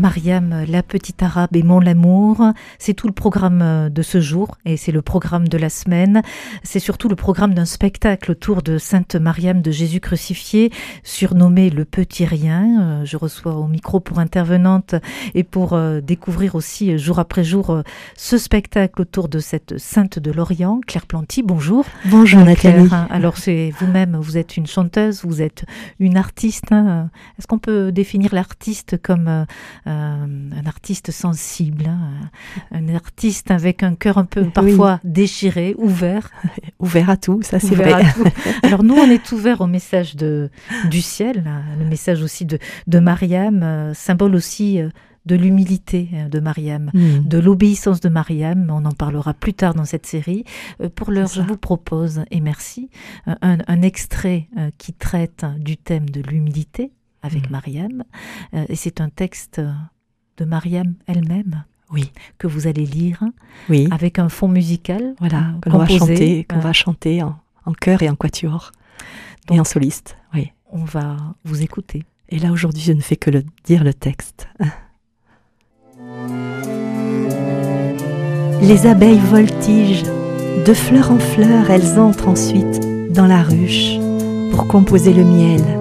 Mariam, la petite arabe et mon l'amour, c'est tout le programme euh, de ce jour et c'est le programme de la semaine. C'est surtout le programme d'un spectacle autour de Sainte Mariam de Jésus crucifié, surnommé le petit rien. Euh, je reçois au micro pour intervenante et pour euh, découvrir aussi jour après jour ce spectacle autour de cette Sainte de l'Orient. Claire Planty, bonjour. Bonjour Nathalie. alors c'est vous-même, vous êtes une chanteuse, vous êtes une artiste. Hein. Est-ce qu'on peut définir l'artiste comme euh, un artiste sensible, hein, un artiste avec un cœur un peu parfois déchiré, ouvert. ouvert à tout, ça c'est vrai. Alors nous, on est ouvert au message de, du ciel, le message aussi de, de Mariam, euh, symbole aussi euh, de l'humilité de Mariam, hmm. de l'obéissance de Mariam. On en parlera plus tard dans cette série. Pour l'heure, je vous propose, et merci, un, un extrait qui traite du thème de l'humilité avec mm. Mariam. Euh, et c'est un texte de Mariam elle-même. Oui. Que vous allez lire. Oui. Avec un fond musical. Voilà. Euh, qu'on va chanter, qu'on va chanter en, en, chœur et en quatuor. et en soliste. Oui. On va vous écouter. Et là, aujourd'hui, je ne fais que le, dire le texte. Les abeilles voltigent. De fleur en fleur, elles entrent ensuite dans la ruche pour composer le miel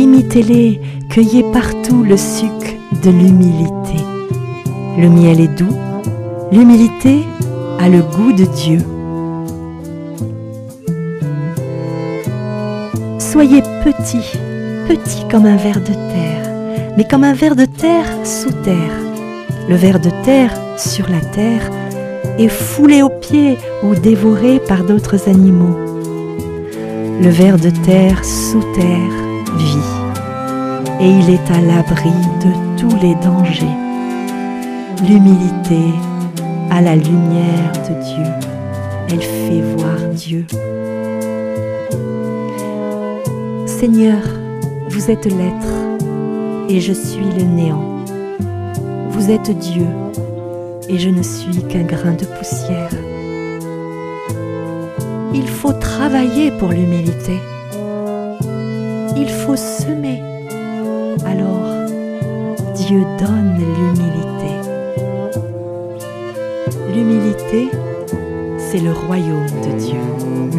imitez-les, cueillez partout le suc de l'humilité. Le miel est doux, l'humilité a le goût de Dieu. Soyez petits, petits comme un ver de terre, mais comme un ver de terre sous terre. Le ver de terre sur la terre est foulé aux pieds ou dévoré par d'autres animaux. Le ver de terre sous terre vie et il est à l'abri de tous les dangers. L'humilité à la lumière de Dieu, elle fait voir Dieu. Seigneur, vous êtes l'être et je suis le néant. Vous êtes Dieu et je ne suis qu'un grain de poussière. Il faut travailler pour l'humilité il faut semer. Alors, Dieu donne l'humilité. L'humilité, c'est le royaume de Dieu,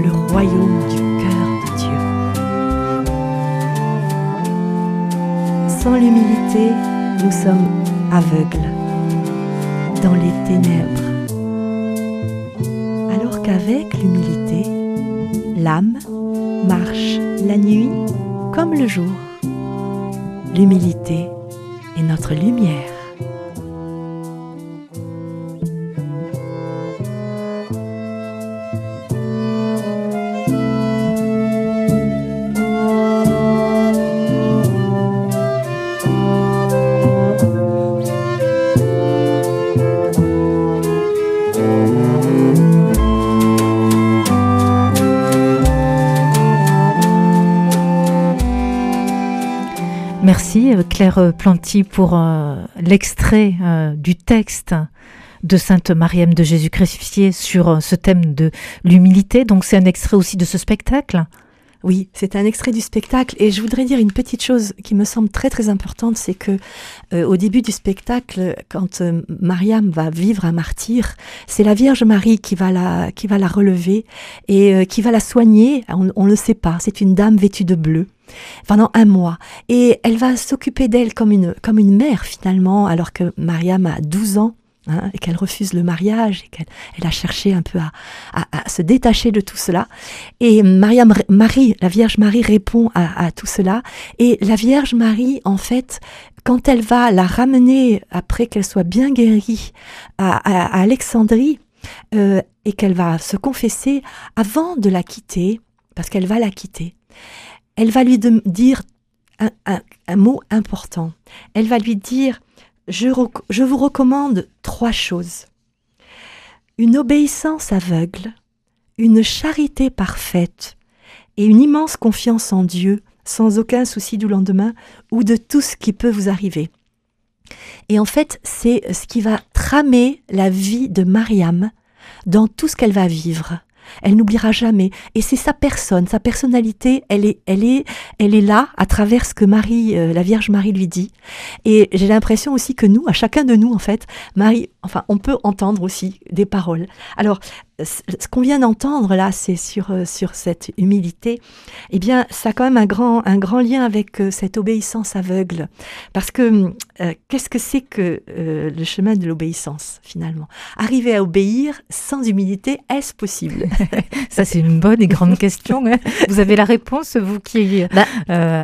le royaume du cœur de Dieu. Sans l'humilité, nous sommes aveugles dans les ténèbres. Alors qu'avec l'humilité, l'âme marche la nuit comme le jour. L'humilité est notre lumière. Merci euh, Claire Planty pour euh, l'extrait euh, du texte de Sainte Mariam de Jésus crucifié sur ce thème de l'humilité. Donc c'est un extrait aussi de ce spectacle. Oui, c'est un extrait du spectacle et je voudrais dire une petite chose qui me semble très très importante, c'est que au début du spectacle, quand Mariam va vivre un martyr, c'est la Vierge Marie qui va la qui va la relever et qui va la soigner. On ne le sait pas. C'est une dame vêtue de bleu pendant un mois. Et elle va s'occuper d'elle comme une, comme une mère finalement, alors que Mariam a 12 ans. Hein, et qu'elle refuse le mariage et qu'elle elle a cherché un peu à, à, se détacher de tout cela. Et Marie, la Vierge Marie répond à, à, tout cela. Et la Vierge Marie, en fait, quand elle va la ramener après qu'elle soit bien guérie à, Alexandrie euh, et qu'elle va se confesser avant de la quitter, parce qu'elle va la quitter, elle va lui dire un, mot important. Elle va lui dire, je, vous recommande trois choses. Une obéissance aveugle, une charité parfaite et une immense confiance en Dieu, sans aucun souci du lendemain ou de tout ce qui peut vous arriver. Et en fait, c'est ce qui va tramer la vie de Mariam dans tout ce qu'elle va vivre. Elle n'oubliera jamais. Et c'est sa personne, sa personnalité, elle est, elle est, elle est là à travers ce que Marie, euh, la Vierge Marie lui dit. Et j'ai l'impression aussi que nous, à chacun de nous, en fait, Marie, enfin, on peut entendre aussi des paroles. Alors, ce qu'on vient d'entendre là, c'est sur, euh, sur cette humilité, eh bien, ça a quand même un grand, un grand lien avec euh, cette obéissance aveugle. Parce que euh, qu'est-ce que c'est que le chemin de l'obéissance, finalement? Arriver à obéir sans humilité, est-ce possible? Ça, c'est une bonne et grande question. Hein. vous avez la réponse, vous qui bah,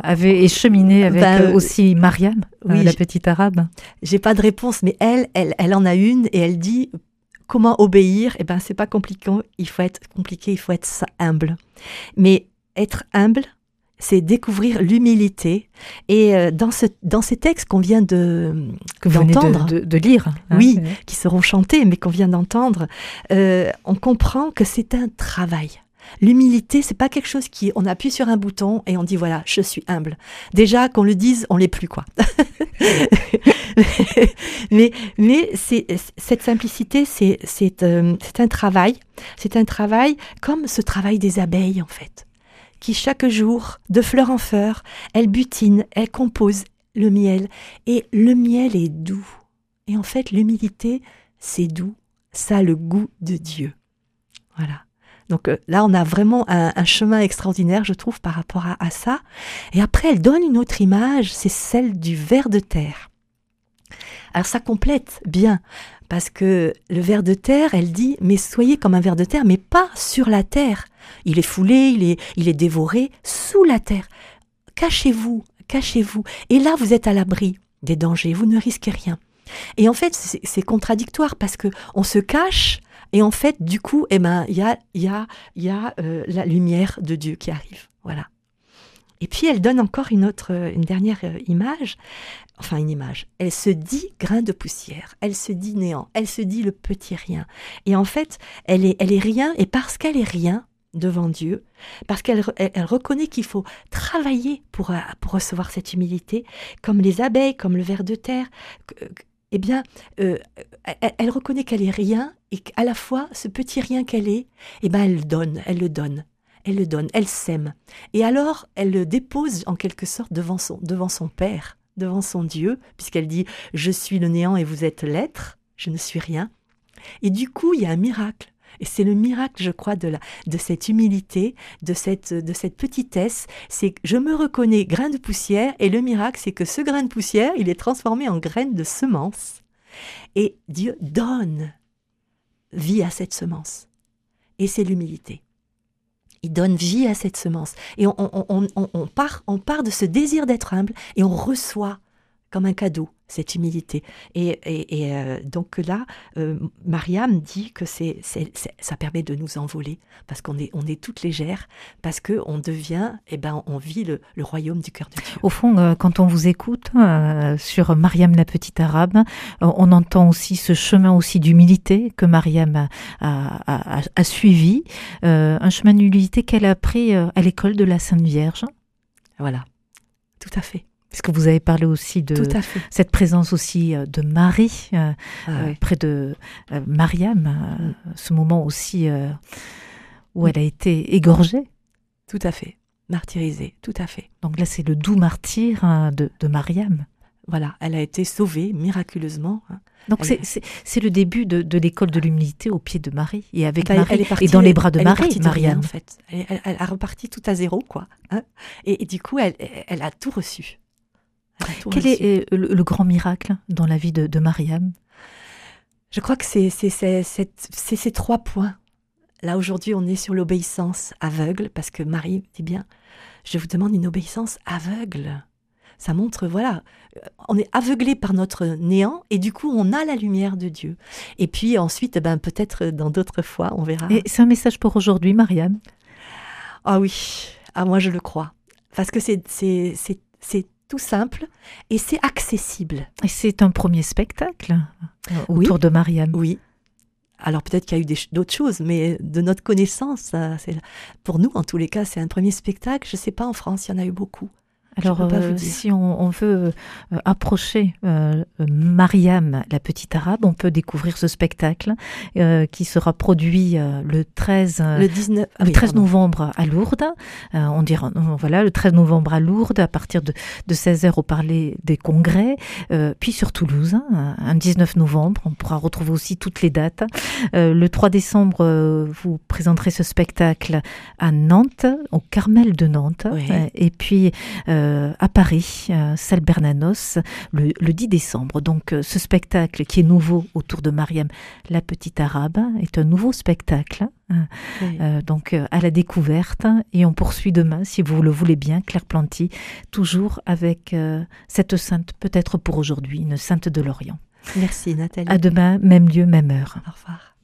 avez écheminé avec bah, aussi Mariam, la petite arabe J'ai pas de réponse, mais elle, elle, elle en a une et elle dit Comment obéir Eh ben, c'est pas compliqué. Il faut être compliqué. Il faut être humble. Mais être humble, c'est découvrir l'humilité. Et euh, dans, ce, dans ces textes qu'on vient de d'entendre, de, lire, hein, oui, qui seront chantés, mais qu'on vient d'entendre, euh, on comprend que c'est un travail. L'humilité, c'est pas quelque chose qui on appuie sur un bouton et on dit voilà, je suis humble. Déjà qu'on le dise, on l'est plus quoi. mais mais c'est cette simplicité, c'est c'est euh, c'est un travail, c'est un travail comme ce travail des abeilles en fait, qui chaque jour, de fleur en fleur, elles butinent, elles composent le miel et le miel est doux. Et en fait, l'humilité, c'est doux, ça le goût de Dieu. Voilà. Donc euh, là, on a vraiment un, chemin extraordinaire, je trouve, par rapport à, ça. Et après, elle donne une autre image, c'est celle du ver de terre. Alors ça complète bien, parce que le ver de terre, elle dit, mais soyez comme un ver de terre, mais pas sur la terre. Il est foulé, il est, dévoré sous la terre. Cachez-vous, cachez-vous. Et là, vous êtes à l'abri des dangers, vous ne risquez rien. Et en fait, c'est contradictoire parce que on se cache et en fait, du coup, eh ben, il y a, y a, y a euh, la lumière de Dieu qui arrive. Voilà. Et puis elle donne encore une autre, une dernière euh, image, enfin une image. Elle se dit grain de poussière, elle se dit néant, elle se dit le petit rien. Et en fait, elle est, elle est rien, et parce qu'elle est rien devant Dieu, parce qu'elle elle, reconnaît qu'il faut travailler pour, euh, pour recevoir cette humilité, comme les abeilles, comme le ver de terre, eh bien, euh, elle, reconnaît qu'elle est rien et qu'à la fois, ce petit rien qu'elle est, eh ben, elle donne, elle le donne, elle le donne, elle s'aime. Et alors, elle le dépose en quelque sorte devant son, devant son Père, devant son Dieu, puisqu'elle dit Je suis le néant et vous êtes l'être, je ne suis rien. Et du coup, il y a un miracle. Et c'est le miracle, je crois, de, la, de cette humilité, de cette, de cette petitesse. C'est que je me reconnais grain de poussière et le miracle, c'est que ce grain de poussière, il est transformé en graine de semence. Et Dieu donne vie à cette semence. Et c'est l'humilité. Il donne vie à cette semence. Et on, part, on part de ce désir d'être humble et on reçoit comme un cadeau cette humilité. Et, et, euh, donc là, euh, Mariam dit que c'est, ça permet de nous envoler, parce qu'on est, on est toute légère, parce qu'on devient, et eh ben, on vit le, royaume du cœur de Dieu. Au fond, euh, quand on vous écoute sur Mariam la petite arabe, on entend aussi ce chemin aussi d'humilité que Mariam a, a suivi, un chemin d'humilité qu'elle a appris à l'école de la Sainte Vierge. Voilà, tout à fait. Parce que vous avez parlé aussi de cette présence aussi euh, de Marie euh, ah euh, près de Mariam, ce moment aussi où elle a été égorgée. Tout à fait, martyrisée, tout à fait. Donc là, c'est le doux martyr hein, de, Mariam. Voilà, elle a été sauvée miraculeusement. Hein. Donc c'est le début de, l'école de l'humilité au pied de Marie et avec Marie et dans les bras de Marie, Mariam. en fait. Elle, a reparti tout à zéro, quoi. Hein. et, du coup, elle, elle a tout reçu. Quel est euh, le, grand miracle dans la vie de, Mariam? Je crois que c'est ces trois points. Là, aujourd'hui, on est sur l'obéissance aveugle, parce que Marie dit bien, je vous demande une obéissance aveugle. Ça montre, voilà, on est aveuglé par notre néant et du coup, on a la lumière de Dieu. Et puis ensuite, ben, peut-être dans d'autres fois, on verra. Et c'est un message pour aujourd'hui, Mariam? Ah oui, ah, moi je le crois. Parce que c'est tout simple et c'est accessible. Et c'est un premier spectacle euh, autour de Mariam. Oui. Alors peut-être qu'il y a eu d'autres choses, mais de notre connaissance, pour nous en tous les cas, c'est un premier spectacle. Je ne sais pas en France, il y en a eu beaucoup. Alors, euh, si on, veut euh, approcher euh, Mariam, la petite arabe, on peut découvrir ce spectacle qui sera produit le 13, le 19, ah le 13 novembre à Lourdes. on dira, voilà, le 13 novembre à Lourdes, à partir de, de 16h au Parler des Congrès, puis sur Toulouse, hein, un 19 novembre. On pourra retrouver aussi toutes les dates. le 3 décembre, vous présenterez ce spectacle à Nantes, au Carmel de Nantes. et puis, euh, euh, à Paris, salle Bernanos, le, 10 décembre. Donc euh, ce spectacle qui est nouveau autour de Mariam, la petite arabe, est un nouveau spectacle. Hein. Euh, donc à la découverte hein. et on poursuit demain si vous le voulez bien Claire Planty toujours avec cette sainte peut-être pour aujourd'hui une sainte de l'Orient. Merci Nathalie. À demain même lieu même heure. Au revoir.